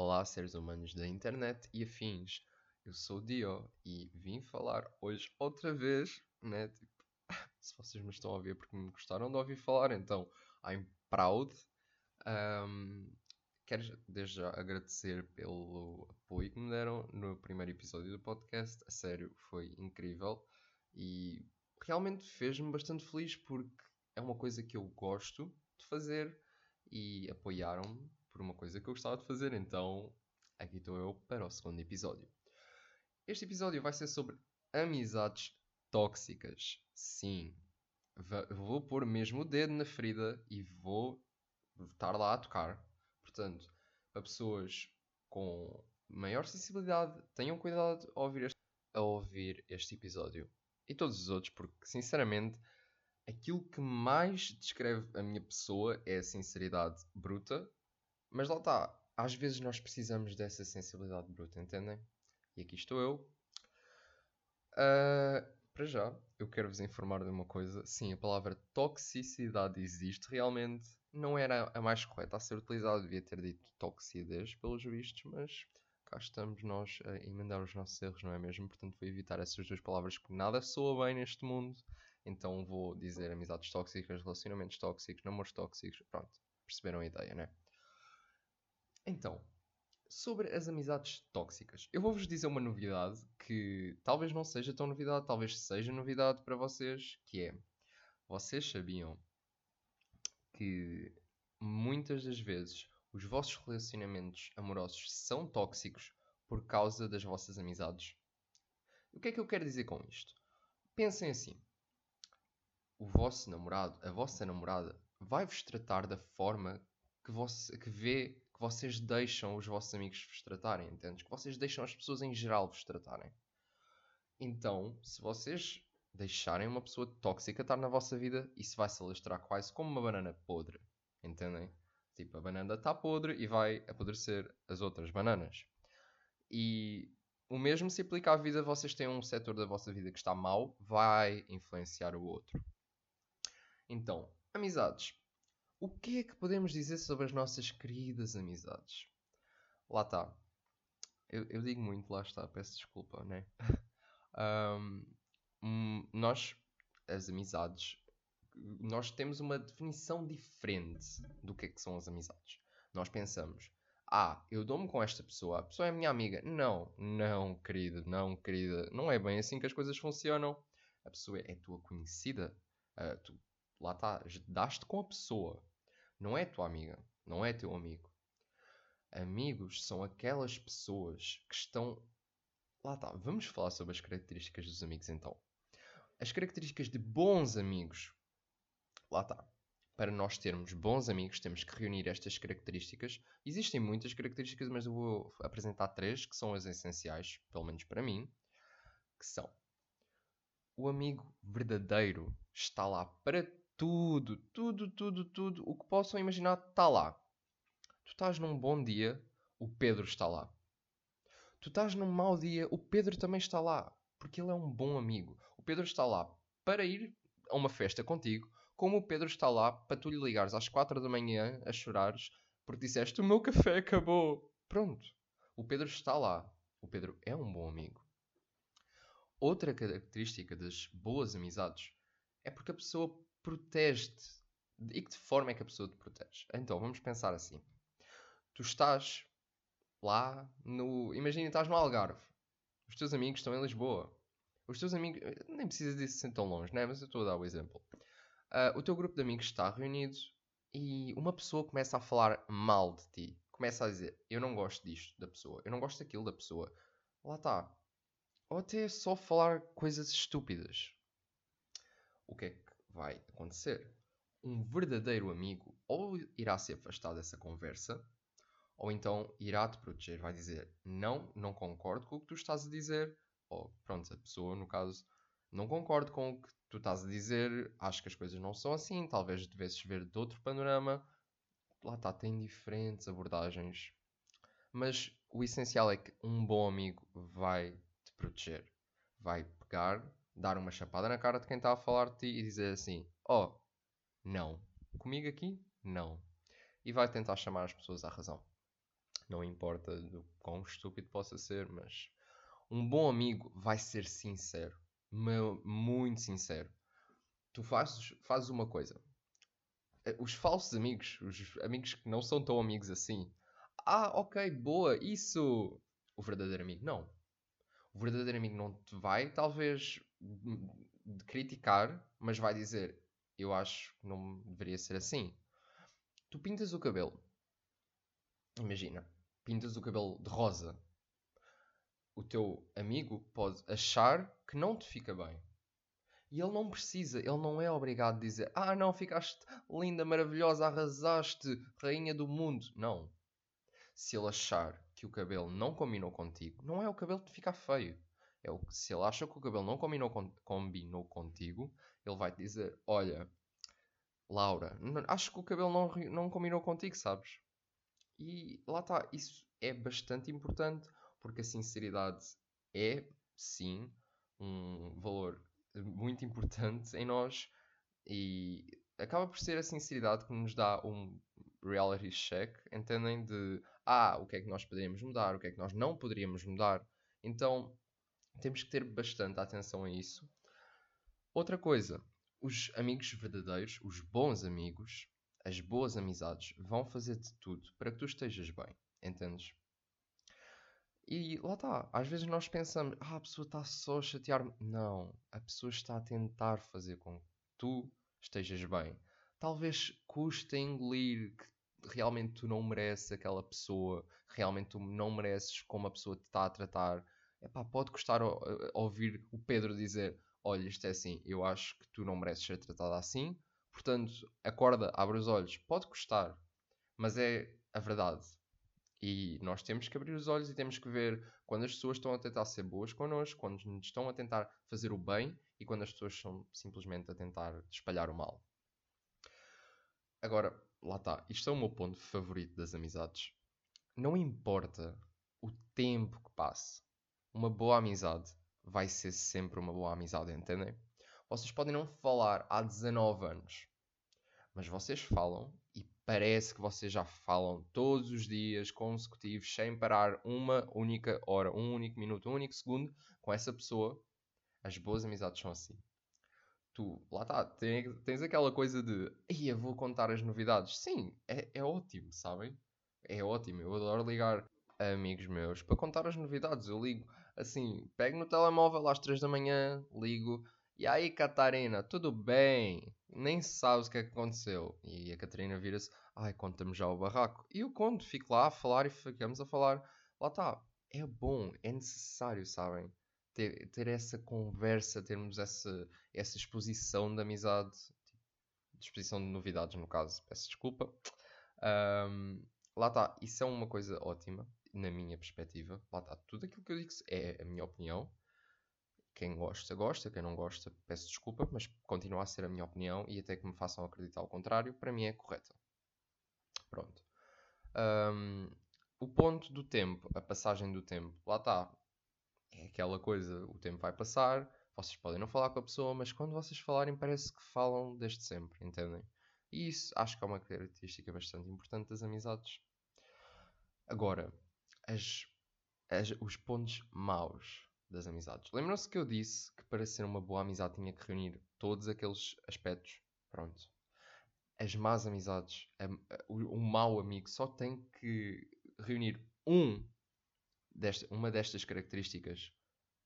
Olá, seres humanos da internet e afins. Eu sou o Dio e vim falar hoje outra vez, né? Tipo, se vocês me estão a ouvir porque me gostaram de ouvir falar, então I'm proud. Um, quero desde já agradecer pelo apoio que me deram no primeiro episódio do podcast. A sério, foi incrível e realmente fez-me bastante feliz porque é uma coisa que eu gosto de fazer e apoiaram-me por uma coisa que eu gostava de fazer, então aqui estou eu para o segundo episódio. Este episódio vai ser sobre amizades tóxicas. Sim, vou pôr mesmo o dedo na ferida e vou estar lá a tocar. Portanto, para pessoas com maior sensibilidade, tenham cuidado a ouvir este, a ouvir este episódio e todos os outros, porque sinceramente aquilo que mais descreve a minha pessoa é a sinceridade bruta mas lá está, às vezes nós precisamos dessa sensibilidade bruta, entendem? E aqui estou eu. Uh, para já, eu quero vos informar de uma coisa. Sim, a palavra toxicidade existe realmente. Não era a mais correta a ser utilizada, devia ter dito toxidez, pelos vistos, mas cá estamos nós a emendar os nossos erros, não é mesmo? Portanto, vou evitar essas duas palavras que nada soa bem neste mundo. Então vou dizer amizades tóxicas, relacionamentos tóxicos, namoros tóxicos. Pronto, perceberam a ideia, né? Então, sobre as amizades tóxicas, eu vou-vos dizer uma novidade que talvez não seja tão novidade, talvez seja novidade para vocês, que é, vocês sabiam que muitas das vezes os vossos relacionamentos amorosos são tóxicos por causa das vossas amizades? O que é que eu quero dizer com isto? Pensem assim: o vosso namorado, a vossa namorada, vai-vos tratar da forma que, você, que vê que vocês deixam os vossos amigos vos tratarem, entendes? Que vocês deixam as pessoas em geral vos tratarem. Então, se vocês deixarem uma pessoa tóxica estar na vossa vida, isso vai se alastrar quase como uma banana podre, entendem? Tipo, a banana está podre e vai apodrecer as outras bananas. E o mesmo se aplica à vida, vocês têm um setor da vossa vida que está mal, vai influenciar o outro. Então, amizades. O que é que podemos dizer sobre as nossas queridas amizades? Lá está. Eu, eu, digo muito, lá está, peço desculpa, né? um, nós, as amizades, nós temos uma definição diferente do que é que são as amizades. Nós pensamos, ah, eu dou-me com esta pessoa, a pessoa é minha amiga. Não, não, querida, não, querida. Não é bem assim que as coisas funcionam. A pessoa é tua conhecida. Uh, tu, lá está, daste com a pessoa. Não é tua amiga, não é teu amigo. Amigos são aquelas pessoas que estão. Lá está, vamos falar sobre as características dos amigos então. As características de bons amigos. Lá está. Para nós termos bons amigos, temos que reunir estas características. Existem muitas características, mas eu vou apresentar três que são as essenciais, pelo menos para mim, que são o amigo verdadeiro está lá para tudo, tudo, tudo, tudo. O que possam imaginar está lá. Tu estás num bom dia, o Pedro está lá. Tu estás num mau dia, o Pedro também está lá. Porque ele é um bom amigo. O Pedro está lá para ir a uma festa contigo, como o Pedro está lá para tu lhe ligares às 4 da manhã a chorares porque disseste o meu café acabou. Pronto. O Pedro está lá. O Pedro é um bom amigo. Outra característica das boas amizades é porque a pessoa protege-te. E que de forma é que a pessoa te protege? Então, vamos pensar assim. Tu estás lá no. Imagina, estás no Algarve. Os teus amigos estão em Lisboa. Os teus amigos. Nem precisas disso ser tão longe, né? Mas eu estou a dar o exemplo. Uh, o teu grupo de amigos está reunido e uma pessoa começa a falar mal de ti. Começa a dizer: Eu não gosto disto da pessoa. Eu não gosto daquilo da pessoa. Lá está. Ou até só falar coisas estúpidas. O que é vai acontecer. Um verdadeiro amigo ou irá se afastar dessa conversa, ou então irá te proteger, vai dizer não, não concordo com o que tu estás a dizer, ou pronto, a pessoa, no caso, não concordo com o que tu estás a dizer, acho que as coisas não são assim, talvez devesses ver de outro panorama. Lá está, tem diferentes abordagens. Mas o essencial é que um bom amigo vai te proteger. Vai pegar dar uma chapada na cara de quem está a falar de ti e dizer assim: Oh, não. Comigo aqui? Não. E vai tentar chamar as pessoas à razão. Não importa do quão estúpido possa ser, mas um bom amigo vai ser sincero. Muito sincero. Tu fazes, fazes uma coisa. Eh, os falsos amigos, os amigos que não são tão amigos assim. Ah, ok, boa, isso. O verdadeiro amigo, não. O verdadeiro amigo não te vai, talvez, criticar, mas vai dizer: Eu acho que não deveria ser assim. Tu pintas o cabelo. Imagina, pintas o cabelo de rosa. O teu amigo pode achar que não te fica bem. E ele não precisa, ele não é obrigado a dizer: Ah, não, ficaste linda, maravilhosa, arrasaste, rainha do mundo. Não. Se ele achar que o cabelo não combinou contigo, não é o cabelo que ficar feio. É o, se ele acha que o cabelo não combinou, combinou contigo, ele vai te dizer: Olha, Laura, acho que o cabelo não, não combinou contigo, sabes? E lá está, isso é bastante importante porque a sinceridade é, sim, um valor muito importante em nós e acaba por ser a sinceridade que nos dá um reality check, entendem? De ah, o que é que nós poderíamos mudar, o que é que nós não poderíamos mudar. Então temos que ter bastante atenção a isso. Outra coisa, os amigos verdadeiros, os bons amigos, as boas amizades vão fazer de tudo para que tu estejas bem, entendes? E lá está, às vezes nós pensamos, ah, a pessoa está só a chatear-me. Não, a pessoa está a tentar fazer com que tu estejas bem. Talvez custe engolir que realmente tu não mereces aquela pessoa, realmente tu não mereces como a pessoa te está a tratar. Epá, pode custar ouvir o Pedro dizer: Olha, isto é assim, eu acho que tu não mereces ser tratado assim, portanto, acorda, abre os olhos. Pode custar, mas é a verdade. E nós temos que abrir os olhos e temos que ver quando as pessoas estão a tentar ser boas connosco, quando estão a tentar fazer o bem e quando as pessoas estão simplesmente a tentar espalhar o mal. Agora, lá está. Isto é o meu ponto favorito das amizades. Não importa o tempo que passe, uma boa amizade vai ser sempre uma boa amizade, entendem? Vocês podem não falar há 19 anos, mas vocês falam parece que vocês já falam todos os dias consecutivos, sem parar uma única hora, um único minuto, um único segundo com essa pessoa. As boas amizades são assim. Tu, lá está, tens, tens aquela coisa de Ia, vou contar as novidades. Sim, é, é ótimo, sabem? É ótimo. Eu adoro ligar a amigos meus para contar as novidades. Eu ligo assim, pego no telemóvel às 3 da manhã, ligo. E aí, Catarina, tudo bem? nem sabes o que é que aconteceu. E a Catarina vira-se, ai, conta-me já o barraco. E eu conto, fico lá a falar e ficamos a falar. Lá está, é bom, é necessário, sabem? Ter, ter essa conversa, termos essa, essa exposição de amizade, de exposição de novidades, no caso, peço desculpa. Um, lá está, isso é uma coisa ótima, na minha perspectiva. Lá está, tudo aquilo que eu digo é a minha opinião quem gosta, gosta. Quem não gosta, peço desculpa, mas continua a ser a minha opinião e até que me façam acreditar o contrário, para mim é correta. Pronto. Um, o ponto do tempo, a passagem do tempo, lá está. É aquela coisa, o tempo vai passar, vocês podem não falar com a pessoa, mas quando vocês falarem parece que falam desde sempre, entendem? E isso acho que é uma característica bastante importante das amizades. Agora, as, as, os pontos maus das amizades. Lembram-se que eu disse que para ser uma boa amizade tinha que reunir todos aqueles aspectos? Pronto. As más amizades, a, a, o, o mau amigo só tem que reunir um desta, uma destas características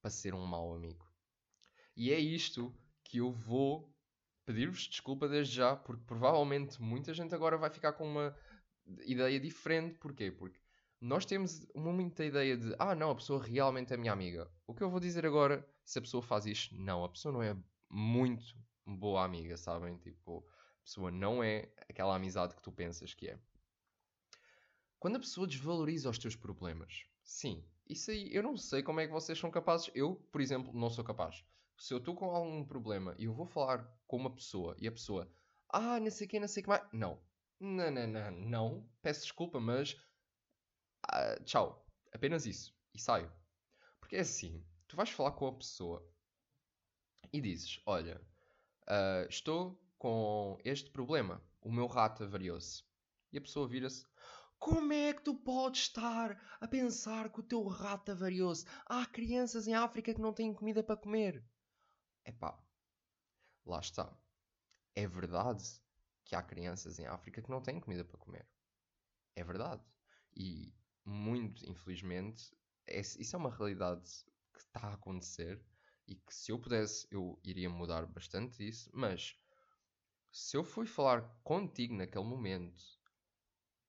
para ser um mau amigo. E é isto que eu vou pedir-vos desculpa desde já, porque provavelmente muita gente agora vai ficar com uma ideia diferente. Porquê? Porque nós temos muita ideia de ah, não, a pessoa realmente é minha amiga. O que eu vou dizer agora, se a pessoa faz isto, não, a pessoa não é muito boa amiga, sabem? Tipo, a pessoa não é aquela amizade que tu pensas que é. Quando a pessoa desvaloriza os teus problemas, sim, isso aí eu não sei como é que vocês são capazes. Eu, por exemplo, não sou capaz. Se eu estou com algum problema e eu vou falar com uma pessoa e a pessoa, ah, não sei o que, não sei o que mais. Não. Não, não, não, não. Peço desculpa, mas ah, tchau. Apenas isso. E saio. Porque é assim, tu vais falar com a pessoa e dizes, olha, uh, estou com este problema. O meu rato avariou-se. E a pessoa vira-se, Como é que tu podes estar a pensar que o teu rato avariou-se? Há crianças em África que não têm comida para comer. Epá, lá está. É verdade que há crianças em África que não têm comida para comer. É verdade. E, muito infelizmente, é, isso é uma realidade que está a acontecer e que se eu pudesse eu iria mudar bastante isso, mas se eu fui falar contigo naquele momento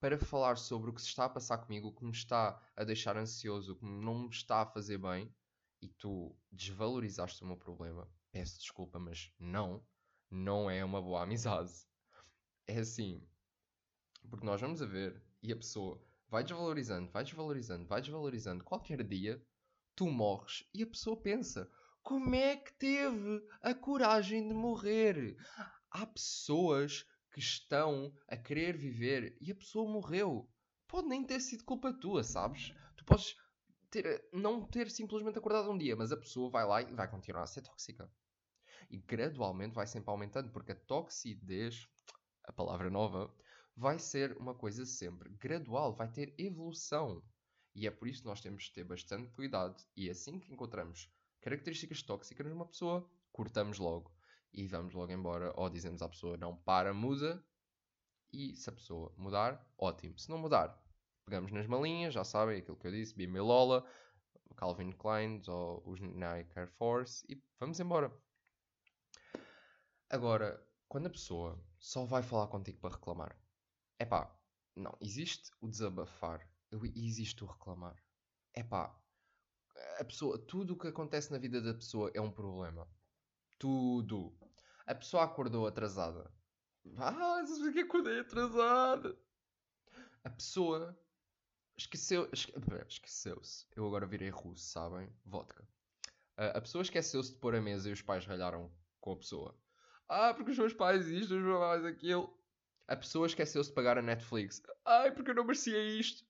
para falar sobre o que se está a passar comigo, o que me está a deixar ansioso, o que não me está a fazer bem, e tu desvalorizaste o meu problema, peço desculpa, mas não, não é uma boa amizade. É assim, porque nós vamos a ver e a pessoa vai desvalorizando, vai desvalorizando, vai desvalorizando. Qualquer dia tu morres e a pessoa pensa: como é que teve a coragem de morrer? Há pessoas que estão a querer viver e a pessoa morreu. Pode nem ter sido culpa tua, sabes? Tu podes ter, não ter simplesmente acordado um dia, mas a pessoa vai lá e vai continuar a ser tóxica. E gradualmente vai sempre aumentando, porque a toxidez, a palavra nova, vai ser uma coisa sempre gradual, vai ter evolução. E é por isso que nós temos de ter bastante cuidado e assim que encontramos características tóxicas numa pessoa, cortamos logo e vamos logo embora. Ou dizemos à pessoa não para, muda. E se a pessoa mudar, ótimo. Se não mudar, pegamos nas malinhas, já sabem aquilo que eu disse, Bimelola, Calvin Klein ou os Nike Air Force e vamos embora. Agora, quando a pessoa só vai falar contigo para reclamar, é pá, não, existe o desabafar e existe o reclamar. É pá, a pessoa, tudo o que acontece na vida da pessoa é um problema. Tudo. A pessoa acordou atrasada. Ah, que acordei atrasada. A pessoa esqueceu. Esque, esqueceu-se. Eu agora virei russo, sabem? Vodka. A pessoa esqueceu-se de pôr a mesa e os pais ralharam com a pessoa. Ah, porque os meus pais isto, os meus pais aquilo. A pessoa esqueceu-se de pagar a Netflix. Ai, porque eu não merecia isto.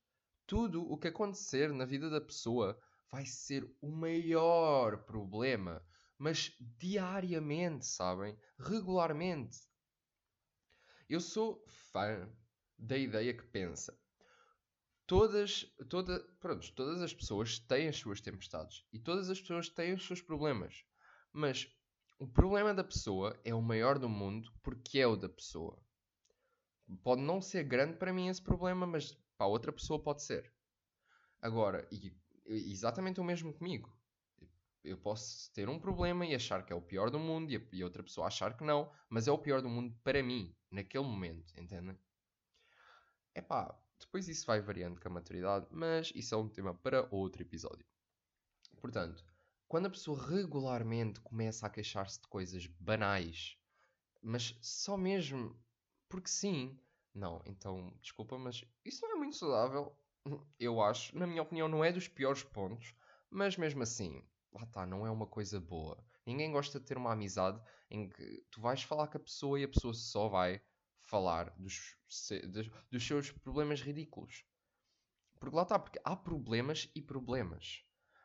Tudo o que acontecer na vida da pessoa vai ser o maior problema, mas diariamente, sabem? Regularmente. Eu sou fã da ideia que pensa. Todas, toda, pronto, todas as pessoas têm as suas tempestades e todas as pessoas têm os seus problemas. Mas o problema da pessoa é o maior do mundo porque é o da pessoa. Pode não ser grande para mim esse problema, mas para outra pessoa pode ser. Agora, e exatamente o mesmo comigo. Eu posso ter um problema e achar que é o pior do mundo e a, e outra pessoa achar que não, mas é o pior do mundo para mim, naquele momento, entendem? É pá, depois isso vai variando com a maturidade, mas isso é um tema para outro episódio. Portanto, quando a pessoa regularmente começa a queixar-se de coisas banais, mas só mesmo porque sim, não, então desculpa, mas isso não é muito saudável eu acho, na minha opinião, não é dos piores pontos, mas mesmo assim, lá está, não é uma coisa boa. Ninguém gosta de ter uma amizade em que tu vais falar com a pessoa e a pessoa só vai falar dos, dos, seus problemas ridículos. Porque lá está, porque há problemas e problemas.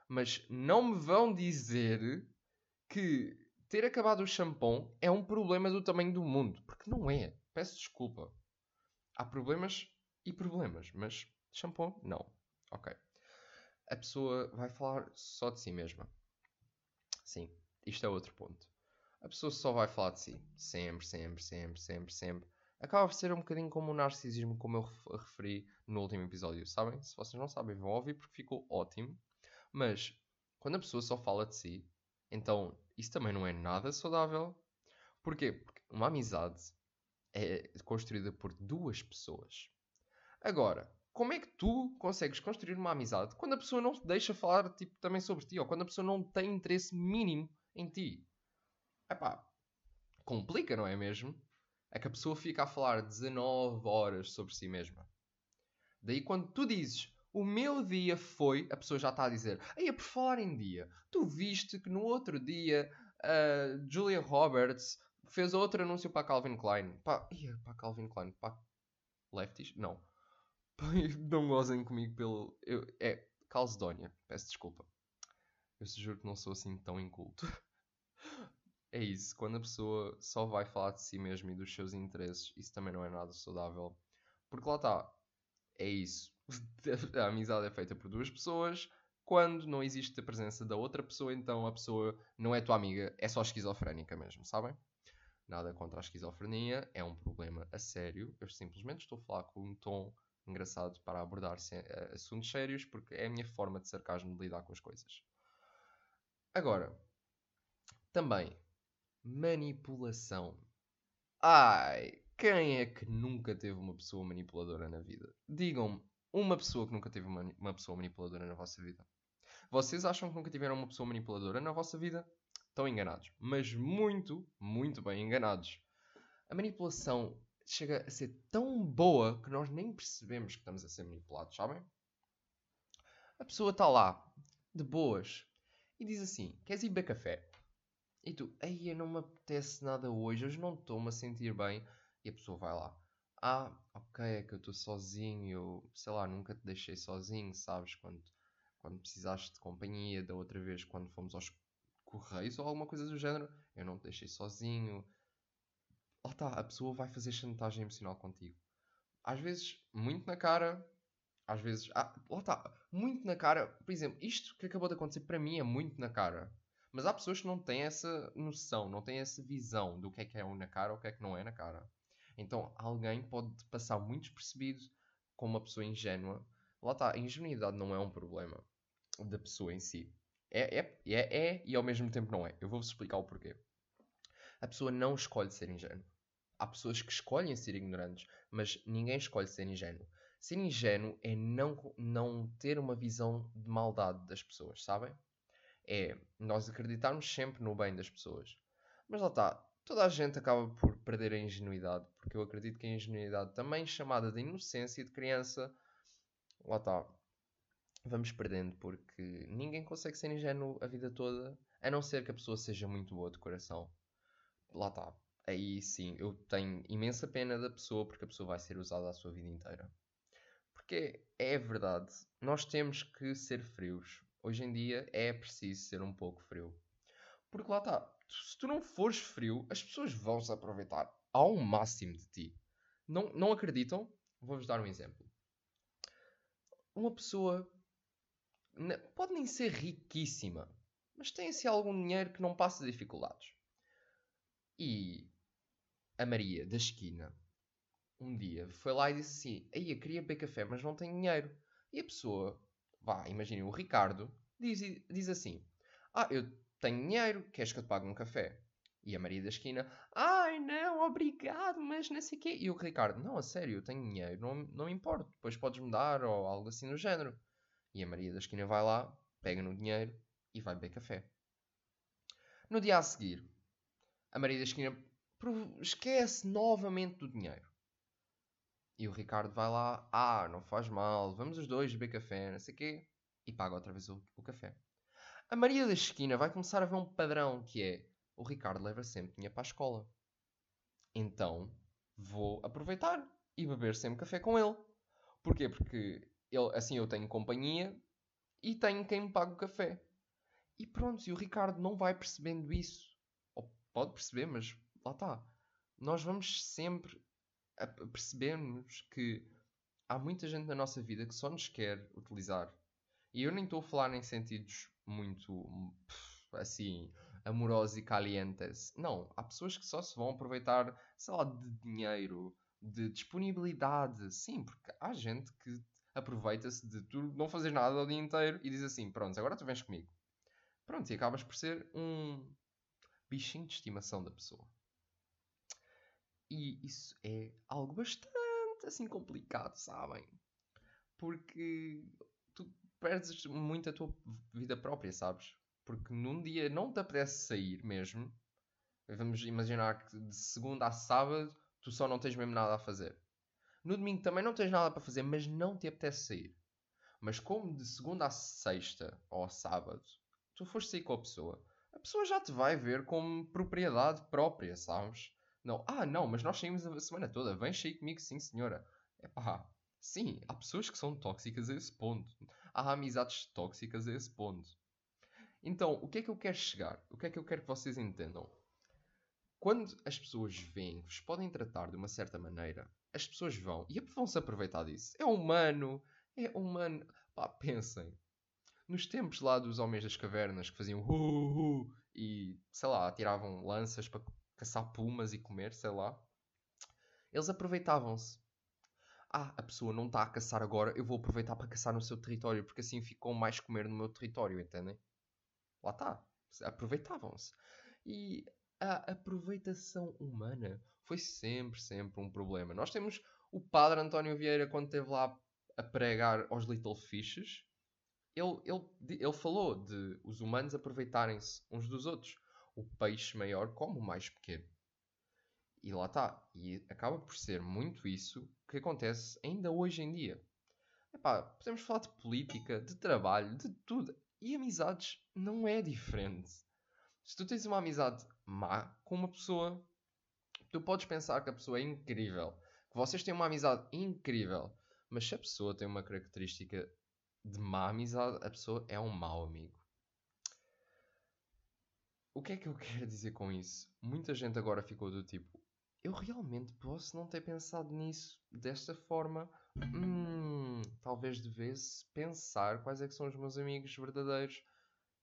Mas não me vão dizer que ter acabado o shampoo é um problema do tamanho do mundo. Porque não é. Peço desculpa. Há problemas e problemas, mas Shampoo? Não. Ok. A pessoa vai falar só de si mesma. Sim, isto é outro ponto. A pessoa só vai falar de si. Sempre, sempre, sempre, sempre, sempre. Acaba por ser um bocadinho como o narcisismo, como eu referi no último episódio. Sabem? Se vocês não sabem, vão ouvir porque ficou ótimo. Mas quando a pessoa só fala de si, então isso também não é nada saudável. Porquê? Porque uma amizade é construída por duas pessoas. Agora, como é que tu consegues construir uma amizade quando a pessoa não te deixa falar tipo, também sobre ti ou quando a pessoa não tem interesse mínimo em ti? Epá, complica, não é mesmo? É que a pessoa fica a falar 19 horas sobre si mesma. Daí quando tu dizes o meu dia foi, a pessoa já está a dizer, aí por falar em dia, tu viste que no outro dia uh, Julia Roberts fez outro anúncio para Calvin Klein. Pá, ia, para Calvin Klein, para Lefties? Não. não gozem comigo pelo. Eu, é, Calcedónia, peço desculpa. Eu juro que não sou assim tão inculto. é isso, quando a pessoa só vai falar de si mesma e dos seus interesses, isso também não é nada saudável. Porque lá está, é isso. A amizade é feita por duas pessoas. Quando não existe a presença da outra pessoa, então a pessoa não é tua amiga, é só esquizofrénica mesmo, sabem? Nada contra a esquizofrenia, é um problema a sério. Eu simplesmente estou a falar com um tom engraçado para abordar eh, assuntos sérios, porque é a minha forma de sarcasmo de lidar com as coisas. Agora, também, manipulação. Ai, quem é que nunca teve uma pessoa manipuladora na vida? Digam-me, uma pessoa que nunca teve uma, uma pessoa manipuladora na vossa vida. Vocês acham que nunca tiveram uma pessoa manipuladora na vossa vida? Estão enganados. Mas muito, muito bem enganados. A manipulação chega a ser tão boa que nós nem percebemos que estamos a ser manipulados, sabem? A pessoa está lá, de boas, e diz assim: Queres ir beber café? E tu, aí não me apetece nada hoje, hoje não estou-me a sentir bem. E a pessoa vai lá: Ah, ok, é que eu estou sozinho, eu sei lá, nunca te deixei sozinho, sabes? Quando, quando precisaste de companhia, da outra vez, quando fomos aos correios ou alguma coisa do género, eu não te deixei sozinho. Está, a pessoa vai fazer chantagem emocional contigo. Às vezes, muito na cara, às vezes, ah, lá está, muito na cara. Por exemplo, isto que acabou de acontecer para mim é muito na cara. Mas há pessoas que não têm essa noção, não têm essa visão do que é que é um na cara ou o que é que não é na cara. Então alguém pode passar muito despercebido como uma pessoa ingênua. Lá está, a ingenuidade não é um problema da pessoa em si. É, é, é, é e ao mesmo tempo não é. Eu vou-vos explicar o porquê. A pessoa não escolhe ser ingênua. Há pessoas que escolhem ser ignorantes, mas ninguém escolhe ser ingênuo. Ser ingênuo é não, não ter uma visão de maldade das pessoas, sabem? É nós acreditarmos sempre no bem das pessoas. Mas lá está, toda a gente acaba por perder a ingenuidade, porque eu acredito que a ingenuidade, também chamada de inocência de criança, lá está, vamos perdendo, porque ninguém consegue ser ingênuo a vida toda, a não ser que a pessoa seja muito boa de coração. Lá está. Aí sim, eu tenho imensa pena da pessoa, porque a pessoa vai ser usada a sua vida inteira. Porque é verdade, nós temos que ser frios. Hoje em dia é preciso ser um pouco frio. Porque lá está, se tu não fores frio, as pessoas vão se aproveitar ao máximo de ti. Não, não acreditam? Vou-vos dar um exemplo. Uma pessoa pode nem ser riquíssima, mas tem assim algum dinheiro que não passa dificuldades. E a Maria da esquina um dia foi lá e disse assim: Aí eu queria beber café, mas não tenho dinheiro. E a pessoa, vá, imaginem, o Ricardo, diz, diz assim: Ah, eu tenho dinheiro, queres que eu te pague um café? E a Maria da esquina, ai não, obrigado, mas não sei o quê. E o Ricardo, não, a sério, eu tenho dinheiro, não, não me importo, depois podes me dar ou algo assim no género. E a Maria da esquina vai lá, pega no dinheiro e vai beber café. No dia a seguir, a Maria da esquina esquece novamente do dinheiro. E o Ricardo vai lá, ah, não faz mal, vamos os dois beber café, não sei o quê, e paga outra vez o, o, café. A Maria da Esquina vai começar a ver um padrão que é o Ricardo leva sempre dinheiro para a escola. Então vou aproveitar e beber sempre café com ele. Porquê? Porque ele, assim eu tenho companhia e tenho quem me pague o café. E pronto, e o Ricardo não vai percebendo isso. Ou pode perceber, mas lá está. Nós vamos sempre percebermos que há muita gente na nossa vida que só nos quer utilizar. E eu nem estou a falar em sentidos muito assim amorosos e calientes. Não, há pessoas que só se vão aproveitar, sei lá, de dinheiro, de disponibilidade. Sim, porque há gente que aproveita-se de tu não fazer nada o dia inteiro e diz assim: pronto, agora tu vens comigo. Pronto, e acabas por ser um bichinho de estimação da pessoa. E isso é algo bastante assim complicado, sabem? Porque tu perdes muito a tua vida própria, sabes? Porque num dia não te apetece sair mesmo. Vamos imaginar que de segunda a sábado tu só não tens mesmo nada a fazer. No domingo também não tens nada para fazer, mas não te apetece sair. Mas como de segunda a sexta ou a sábado tu foste sair com a pessoa, a pessoa já te vai ver como propriedade própria, sabes? Não, ah, não, mas nós saímos a semana toda. Vem sair comigo, sim, senhora. É pá, sim, há pessoas que são tóxicas a esse ponto. Há amizades tóxicas a esse ponto. Então, o que é que eu quero chegar? O que é que eu quero que vocês entendam? Quando as pessoas veem que vos podem tratar de uma certa maneira, as pessoas vão e vão se aproveitar disso. É humano, é humano. Pá, pensem. Nos tempos lá dos homens das cavernas que faziam uh, e sei lá, tiravam lanças para caçar pumas e comer, sei lá, eles aproveitavam-se. Ah, a pessoa não está a caçar agora, eu vou aproveitar para caçar no seu território, porque assim ficou mais comer no meu território, entendem? Lá está. Aproveitavam-se. E a aproveitação humana foi sempre, sempre um problema. Nós temos o padre António Vieira, quando esteve lá a pregar aos Little Fishes, ele, ele, ele falou de os humanos aproveitarem-se uns dos outros. O peixe maior como o mais pequeno. E lá está. E acaba por ser muito isso que acontece ainda hoje em dia. Epá, podemos falar de política, de trabalho, de tudo. E amizades não é diferente. Se tu tens uma amizade má com uma pessoa, tu podes pensar que a pessoa é incrível. Que vocês têm uma amizade incrível. Mas se a pessoa tem uma característica de má amizade, a pessoa é um mau amigo. O que é que eu quero dizer com isso? Muita gente agora ficou do tipo: eu realmente posso não ter pensado nisso desta forma. Hum, talvez devesse pensar quais é que são os meus amigos verdadeiros.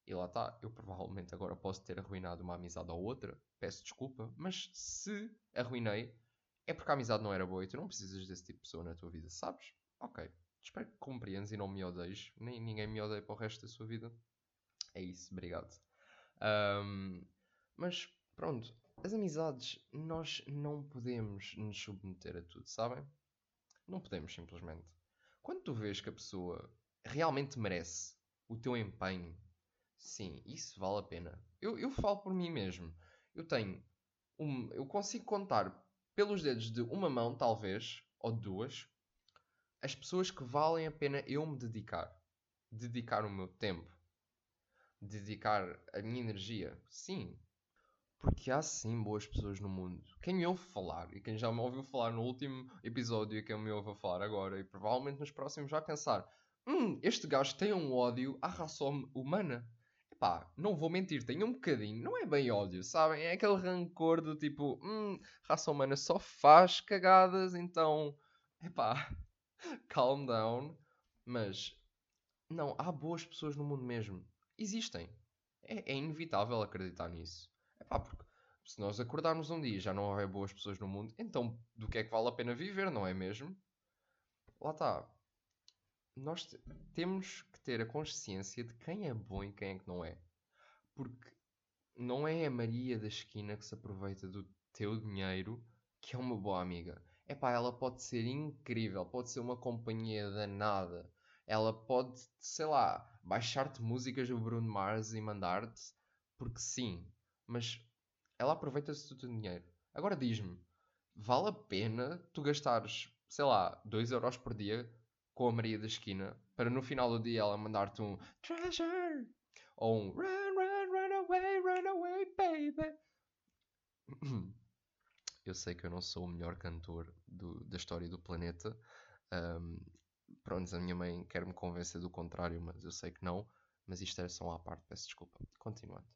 E lá está, eu provavelmente agora posso ter arruinado uma amizade ou outra, peço desculpa, mas se arruinei, é porque a amizade não era boa e tu não precisas desse tipo de pessoa na tua vida, sabes? Ok, espero que compreendas e não me odeies, nem ninguém me odeie para o resto da sua vida. É isso, obrigado. Um, mas pronto, as amizades, nós não podemos nos submeter a tudo, sabem? Não podemos, simplesmente. Quando tu vês que a pessoa realmente merece o teu empenho, sim, isso vale a pena. Eu, eu falo por mim mesmo. Eu tenho. Um, eu consigo contar pelos dedos de uma mão, talvez, ou duas, as pessoas que valem a pena eu me dedicar. Dedicar o meu tempo. Dedicar a minha energia. Sim, porque há sim boas pessoas no mundo. Quem me ouve falar, e quem já me ouviu falar no último episódio e quem me ouve falar agora, e provavelmente nos próximos vai pensar: hum, este gajo tem um ódio à raça humana. Epá, não vou mentir, tem um bocadinho, não é bem ódio, sabem? É aquele rancor do tipo: hum, raça humana só faz cagadas, então. Epá, calm down. Mas, não, há boas pessoas no mundo mesmo. Existem. É, é inevitável acreditar nisso. Epá, porque se nós acordarmos um dia e já não houver boas pessoas no mundo, então do que é que vale a pena viver, não é mesmo? Lá está. Nós temos que ter a consciência de quem é bom e quem é que não é. Porque não é a Maria da esquina que se aproveita do teu dinheiro que é uma boa amiga. Epá, ela pode ser incrível, pode ser uma companhia danada. Ela pode, sei lá, baixar-te músicas do Bruno Mars e mandar-te, porque sim, mas ela aproveita-se do teu dinheiro. Agora diz-me, vale a pena tu gastares, sei lá, 2 euros por dia com a Maria da Esquina para no final do dia ela mandar-te um Treasure ou um Run, run, run away, run away, baby. Eu sei que eu não sou o melhor cantor do, da história do planeta. Um, pronto, a minha mãe quer me convencer do contrário, mas eu sei que não. Mas isto era só uma parte, peço desculpa. Continuando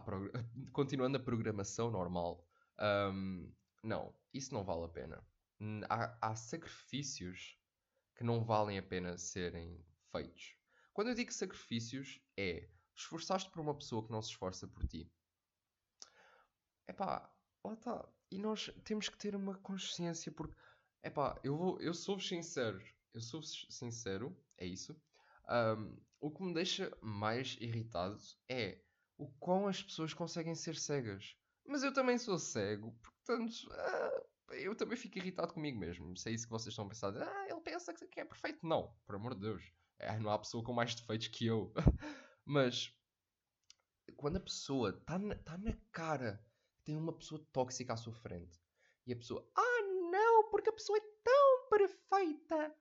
prog... continuando a programação normal, um, não, isso não vale a pena. Há, há sacrifícios que não valem a pena serem feitos. Quando eu digo sacrifícios, é esforçaste por uma pessoa que não se esforça por ti. Epá, lá está. E nós temos que ter uma consciência, porque, epá, eu, vou, eu sou-vos sincero. Eu sou-vos sincero, é isso. Um, o que me deixa mais irritado é o quão as pessoas conseguem ser cegas. Mas eu também sou cego, portanto, ah, eu também fico irritado comigo mesmo. Se é isso que vocês estão a pensar, ah, ele pensa que é perfeito. Não, por amor de Deus. É, não há pessoa com mais defeitos que eu. Mas quando a pessoa está na, tá na cara, tem uma pessoa tóxica à sua frente, e a pessoa, ah, não, porque a pessoa é tão perfeita.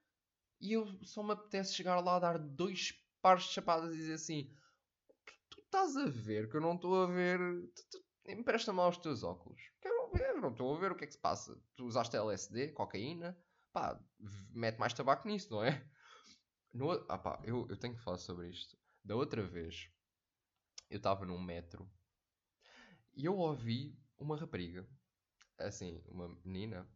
E eu só me apetece chegar lá dar dois pares de chapadas e dizer assim: estás a ver que eu não estou a ver. Empresta-me lá os teus óculos. Ver, não estou a ver o que é que se passa. Tu usaste LSD, cocaína, pá, mete mais tabaco nisso, não é? No, ah pá, eu, eu tenho que falar sobre isto. Da outra vez, eu estava num metro e eu ouvi uma rapariga, assim, uma menina,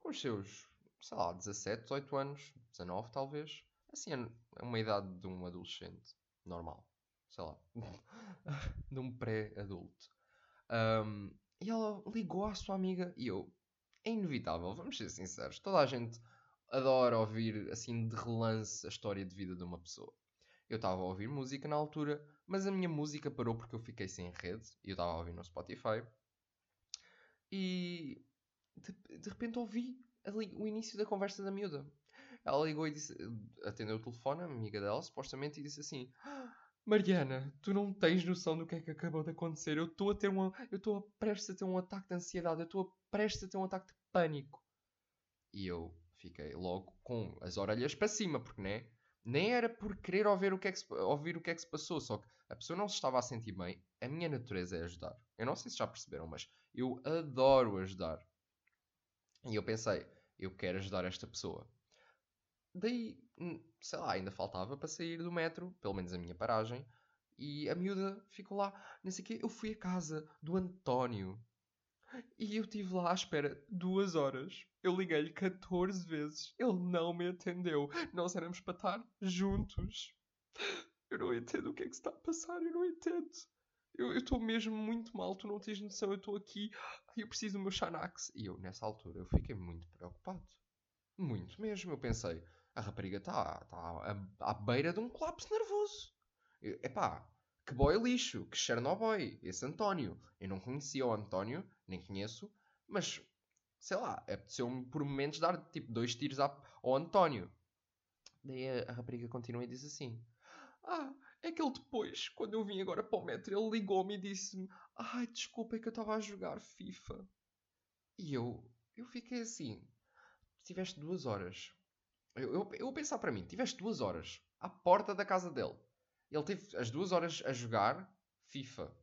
com os seus, sei lá, 17, 18 anos, 19 talvez. Assim, é uma idade de um adolescente normal. Sei lá. de um pré-adulto. Um, e ela ligou à sua amiga e eu. É inevitável, vamos ser sinceros. Toda a gente adora ouvir assim de relance a história de vida de uma pessoa. Eu estava a ouvir música na altura, mas a minha música parou porque eu fiquei sem rede e eu estava a ouvir no Spotify. E de, de repente ouvi o início da conversa da miúda. Ela ligou e disse, atendeu o telefone, a amiga dela, supostamente, e disse assim: Mariana, tu não tens noção do que é que acabou de acontecer. Eu estou a ter uma. Eu estou prestes a ter um ataque de ansiedade. Eu estou prestes a ter um ataque de pânico. E eu fiquei logo com as orelhas para cima, porque né, nem era por querer ouvir o, que é que se, ouvir o que é que se passou, só que a pessoa não se estava a sentir bem. A minha natureza é ajudar. Eu não sei se já perceberam, mas eu adoro ajudar. E eu pensei, eu quero ajudar esta pessoa. Daí, hum, sei lá, ainda faltava para sair do metro, pelo menos a minha paragem, e a miúda ficou lá, não sei o quê. Eu fui à casa do António e eu estive lá à espera duas horas. Eu liguei-lhe 14 vezes. Ele não me atendeu. Nós éramos para estar juntos. Eu não entendo o que é que está a passar. Eu não entendo. Eu estou mesmo muito mal. Tu não tens noção. Eu estou aqui. Eu preciso do meu Xanax. E eu, nessa altura, eu fiquei muito preocupado. Muito mesmo. Eu pensei, a rapariga está tá à, à beira de um colapso nervoso. Epá, que boy lixo, que Chernobyl, esse António. Eu não conhecia o António, nem conheço, mas sei lá, apeteceu-me por momentos dar tipo dois tiros ao António. Daí a, a rapariga continua e diz assim: Ah, é que ele depois, quando eu vim agora para o metro, ele ligou-me e disse-me: Ai, desculpa, é que eu estava a jogar FIFA. E eu, eu fiquei assim: Tiveste duas horas eu, eu, eu pensar para mim, tiveste duas horas à porta da casa dele. Ele teve as duas horas a jogar FIFA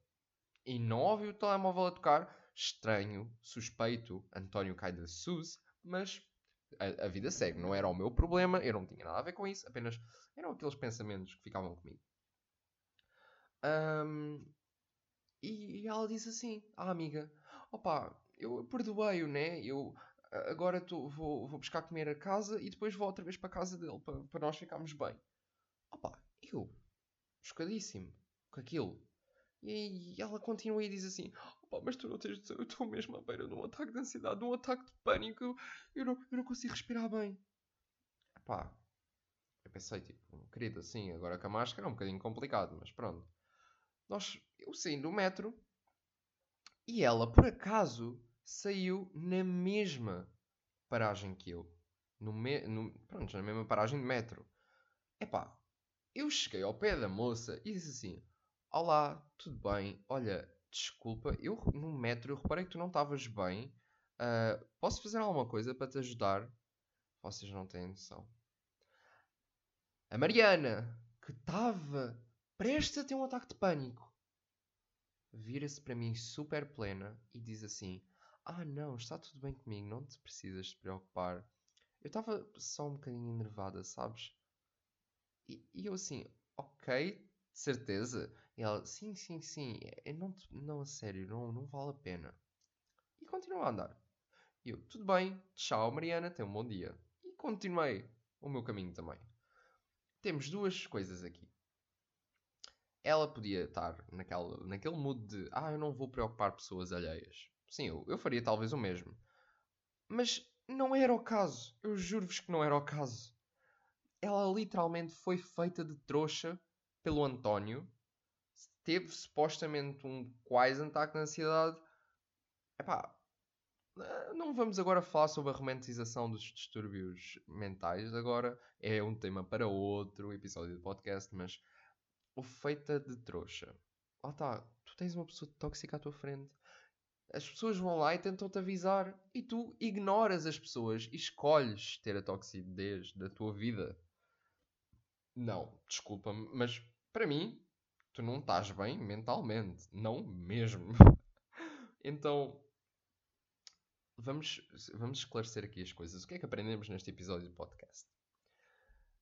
e não ouviu o telemóvel a tocar. Estranho, suspeito, António cai da SUS, mas a, a, vida segue. Não era o meu problema, eu não tinha nada a ver com isso, apenas eram aqueles pensamentos que ficavam comigo. Um, e, e, ela disse assim à amiga: Opa, eu perdoei-o, né? Eu agora tô, vou, vou buscar comer a casa e depois vou outra vez para a casa dele para, nós ficarmos bem. Opa, eu, chocadíssimo com aquilo. E, e ela continua e diz assim: Opa, mas tu não tens eu estou mesmo à beira de um ataque de ansiedade, de um ataque de pânico, eu, não, eu não consigo respirar bem. Epá, eu pensei, tipo, querido, assim, agora com a máscara é um bocadinho complicado, mas pronto. Nós, eu saí do metro e ela, por acaso, saiu na mesma paragem que eu. No me, no, pronto, na mesma paragem de metro. Epá, eu cheguei ao pé da moça e disse assim: Olá, tudo bem? Olha, desculpa, eu no metro eu reparei que tu não estavas bem. Uh, posso fazer alguma coisa para te ajudar? Vocês não têm noção. A Mariana, que estava prestes a ter um ataque de pânico, vira-se para mim super plena e diz assim: ah, não, está tudo bem comigo, não te precisas te preocupar. Eu estava só um bocadinho enervada, sabes? E, e, eu assim, ok, certeza. E ela, sim, sim, sim, é, não, não a sério, não, não vale a pena. E continuou a andar. E eu, tudo bem, tchau Mariana, tenha um bom dia. E continuei o meu caminho também. Temos duas coisas aqui. Ela podia estar naquela, naquele mood de, ah, eu não vou preocupar pessoas alheias. Sim, eu, eu faria talvez o mesmo. Mas não era o caso. Eu juro-vos que não era o caso. Ela literalmente foi feita de trouxa pelo António. Teve supostamente um quase ataque de ansiedade. Epá, não vamos agora falar sobre a romantização dos distúrbios mentais. Agora é um tema para outro episódio do podcast, mas o feita de trouxa. Lá está, tu tens uma pessoa tóxica à tua frente as pessoas vão lá e tentam-te avisar e tu ignoras as pessoas e escolhes ter a toxicidez da tua vida. Não, desculpa-me, mas para mim, tu não estás bem mentalmente. Não mesmo. então, vamos, vamos esclarecer aqui as coisas. O que é que aprendemos neste episódio do podcast?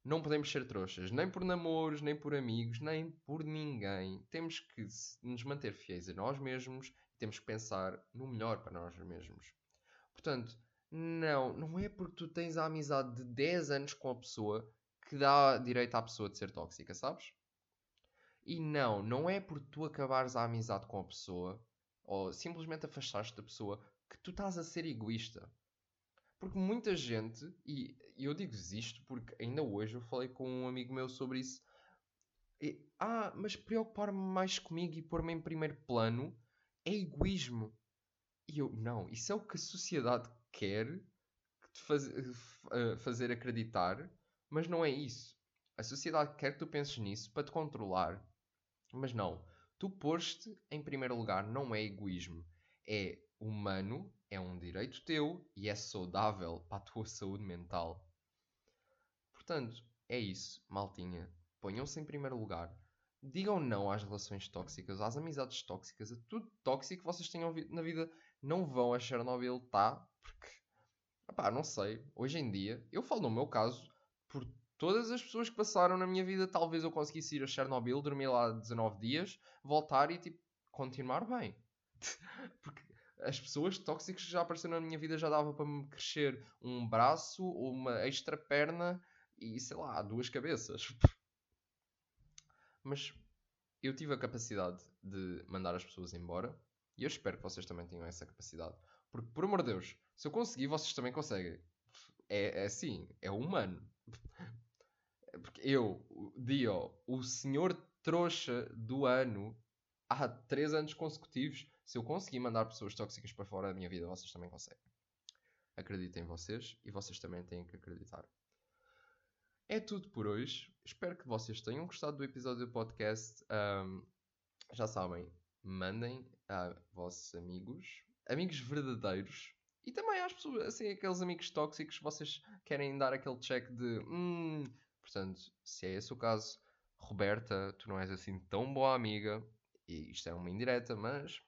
Não podemos ser trouxas, nem por namoros, nem por amigos, nem por ninguém. Temos que nos manter fiéis a nós mesmos temos que pensar no melhor para nós mesmos. Portanto, Não, não é porque tu tens a amizade de 10 anos com a pessoa que dá direito à pessoa de ser tóxica, sabes? E não, não é por tu acabares a amizade com a pessoa ou simplesmente afastaste da pessoa que tu estás a ser egoísta. Porque muita gente, e eu digo isto porque ainda hoje eu falei com um amigo meu sobre isso. E, ah, mas preocupar-me mais comigo e pôr-me em primeiro plano é egoísmo. E eu, não, isso é o que a sociedade quer te faz, uh, fazer acreditar, mas não é isso. A sociedade quer que tu penses nisso para te controlar, mas não. Tu pôs-te em primeiro lugar não é egoísmo, é humano, é um direito teu e é saudável para a tua saúde mental. Portanto, é isso, maltinha. Ponham-se em primeiro lugar. Digam não às relações tóxicas, às amizades tóxicas, a tudo tóxico que vocês tenham na vida. Não vão a Chernobyl, tá? Porque, pá, não sei. Hoje em dia, eu falo no meu caso, por todas as pessoas que passaram na minha vida, talvez eu conseguisse ir a Chernobyl, dormir lá 19 dias, voltar e, tipo, continuar bem. Porque as pessoas tóxicas que já apareceram na minha vida já dava para me crescer um braço, uma extra perna e, sei lá, duas cabeças. Mas eu tive a capacidade de mandar as pessoas embora e eu espero que vocês também tenham essa capacidade. Porque, por amor de Deus, se eu conseguir, vocês também conseguem. É, é assim, é humano. Porque eu, Dio, o senhor trouxa do ano, há 3 anos consecutivos, se eu conseguir mandar pessoas tóxicas para fora da minha vida, vocês também conseguem. Acreditem em vocês e vocês também têm que acreditar. É tudo por hoje. Espero que vocês tenham gostado do episódio do podcast. Um, já sabem, mandem a vossos amigos, amigos verdadeiros, e também às pessoas, assim, aqueles amigos tóxicos, vocês querem dar aquele check de hum, portanto, se é esse o caso, Roberta, tu não és assim tão boa amiga, e isto é uma indireta, mas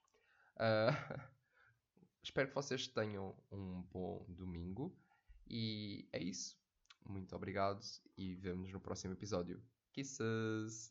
uh, espero que vocês tenham um bom domingo e é isso. Muito obrigado e vemos no próximo episódio. Kisses!